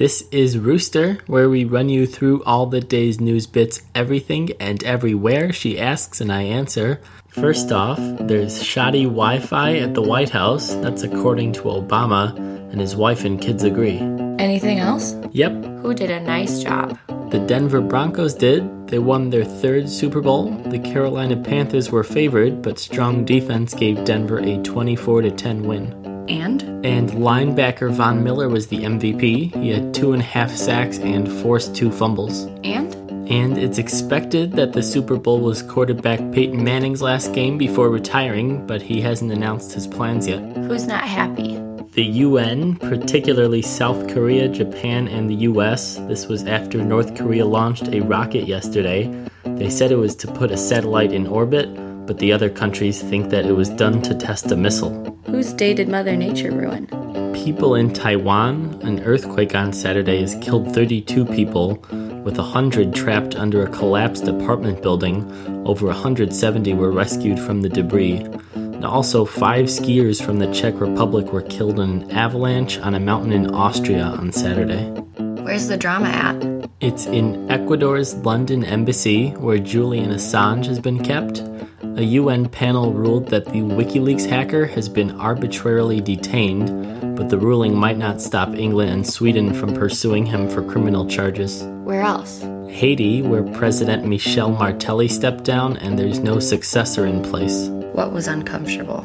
This is Rooster, where we run you through all the day's news bits, everything and everywhere. She asks and I answer. First off, there's shoddy Wi Fi at the White House. That's according to Obama, and his wife and kids agree. Anything else? Yep, Who did a nice job? the Denver Broncos did. They won their third Super Bowl. The Carolina Panthers were favored, but strong defense gave Denver a 24 10 win. And? And linebacker Von Miller was the MVP. He had two and a half sacks and forced two fumbles. And? And it's expected that the Super Bowl was quarterback Peyton Manning's last game before retiring, but he hasn't announced his plans yet. Who's not happy? The UN, particularly South Korea, Japan, and the US, this was after North Korea launched a rocket yesterday. They said it was to put a satellite in orbit, but the other countries think that it was done to test a missile. Whose day did Mother Nature ruin? People in Taiwan, an earthquake on Saturday has killed 32 people, with 100 trapped under a collapsed apartment building. Over 170 were rescued from the debris. And also, five skiers from the Czech Republic were killed in an avalanche on a mountain in Austria on Saturday. Where's the drama at? It's in Ecuador's London embassy, where Julian Assange has been kept. A UN panel ruled that the WikiLeaks hacker has been arbitrarily detained, but the ruling might not stop England and Sweden from pursuing him for criminal charges. Where else? Haiti, where President Michel Martelly stepped down and there's no successor in place. What was uncomfortable?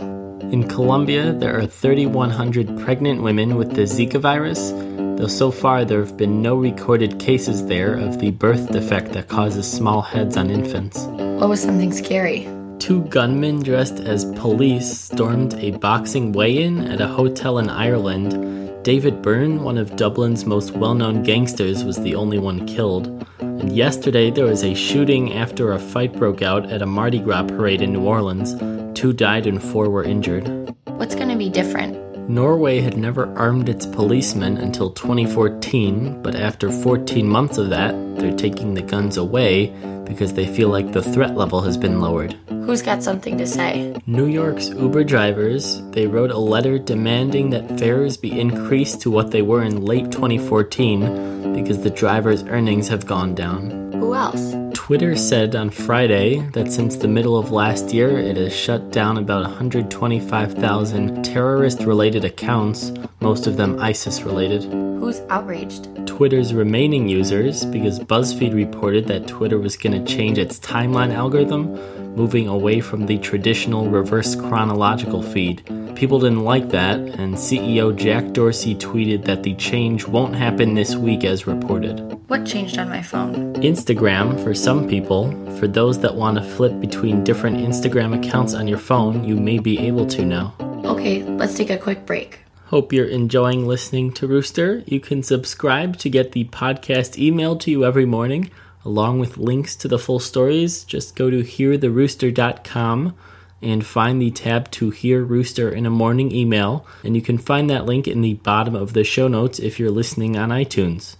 In Colombia, there are 3,100 pregnant women with the Zika virus, though so far there have been no recorded cases there of the birth defect that causes small heads on infants. What was something scary? Two gunmen dressed as police stormed a boxing weigh in at a hotel in Ireland. David Byrne, one of Dublin's most well known gangsters, was the only one killed. And yesterday there was a shooting after a fight broke out at a Mardi Gras parade in New Orleans. Two died and four were injured. What's gonna be different? Norway had never armed its policemen until 2014, but after 14 months of that, they're taking the guns away because they feel like the threat level has been lowered. Who's got something to say? New York's Uber drivers, they wrote a letter demanding that fares be increased to what they were in late 2014 because the drivers' earnings have gone down. Who else? Twitter said on Friday that since the middle of last year, it has shut down about 125,000 terrorist related accounts, most of them ISIS related. Who's outraged? Twitter's remaining users, because BuzzFeed reported that Twitter was going to change its timeline algorithm, moving away from the traditional reverse chronological feed. People didn't like that, and CEO Jack Dorsey tweeted that the change won't happen this week as reported. What changed on my phone? Instagram, for some people, for those that want to flip between different Instagram accounts on your phone, you may be able to now. Okay, let's take a quick break. Hope you're enjoying listening to Rooster. You can subscribe to get the podcast emailed to you every morning, along with links to the full stories. Just go to heartherooster.com and find the tab to Hear Rooster in a Morning email, and you can find that link in the bottom of the show notes if you're listening on iTunes.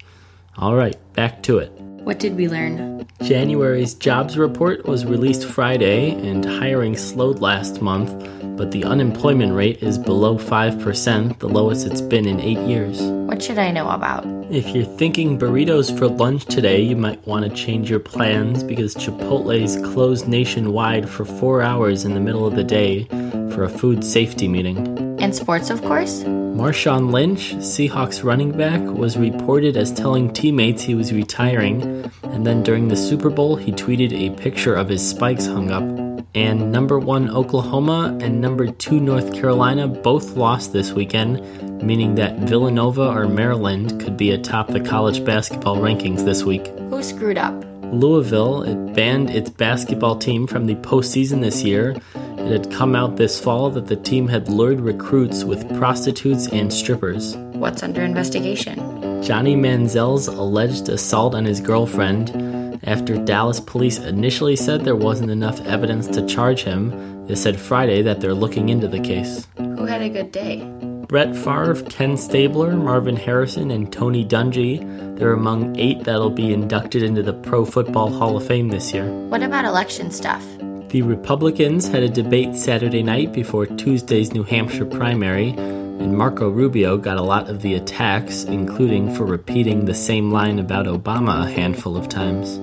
All right, back to it. What did we learn? January's jobs report was released Friday, and hiring slowed last month, but the unemployment rate is below 5%, the lowest it's been in eight years. What should I know about? If you're thinking burritos for lunch today, you might want to change your plans because Chipotle's closed nationwide for four hours in the middle of the day for a food safety meeting. And sports, of course? Marshawn Lynch, Seahawks running back, was reported as telling teammates he was retiring, and then during the Super Bowl, he tweeted a picture of his spikes hung up. And number one Oklahoma and number two North Carolina both lost this weekend, meaning that Villanova or Maryland could be atop the college basketball rankings this week. Who screwed up? Louisville, it banned its basketball team from the postseason this year. It had come out this fall that the team had lured recruits with prostitutes and strippers. What's under investigation? Johnny Manziel's alleged assault on his girlfriend. After Dallas police initially said there wasn't enough evidence to charge him, they said Friday that they're looking into the case. Who had a good day? Brett Favre, Ken Stabler, Marvin Harrison, and Tony Dungy. They're among eight that'll be inducted into the Pro Football Hall of Fame this year. What about election stuff? The Republicans had a debate Saturday night before Tuesday's New Hampshire primary. And Marco Rubio got a lot of the attacks, including for repeating the same line about Obama a handful of times.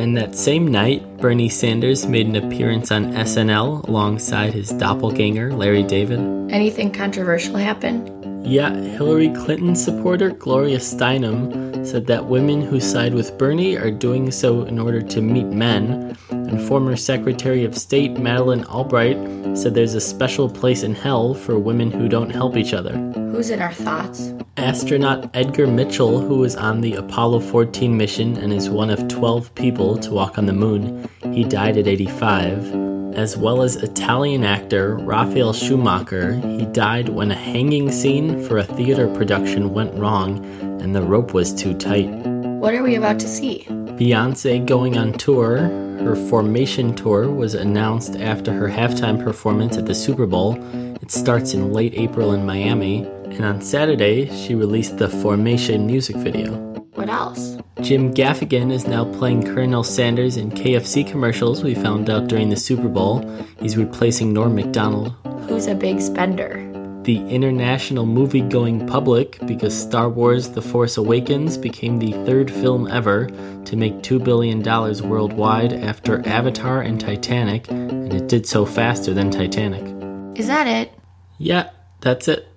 And that same night, Bernie Sanders made an appearance on SNL alongside his doppelganger, Larry David. Anything controversial happen? Yeah, Hillary Clinton supporter Gloria Steinem said that women who side with Bernie are doing so in order to meet men, and former Secretary of State Madeleine Albright said there's a special place in hell for women who don't help each other. Who's in our thoughts? Astronaut Edgar Mitchell, who was on the Apollo 14 mission and is one of 12 people to walk on the moon, he died at 85 as well as Italian actor Raffaele Schumacher. He died when a hanging scene for a theater production went wrong and the rope was too tight. What are we about to see? Beyonce going on tour. Her Formation tour was announced after her halftime performance at the Super Bowl. It starts in late April in Miami, and on Saturday, she released the Formation music video. What else? Jim Gaffigan is now playing Colonel Sanders in KFC commercials we found out during the Super Bowl. He's replacing Norm MacDonald. Who's a big spender? The international movie going public because Star Wars The Force Awakens became the third film ever to make $2 billion worldwide after Avatar and Titanic, and it did so faster than Titanic. Is that it? Yeah, that's it.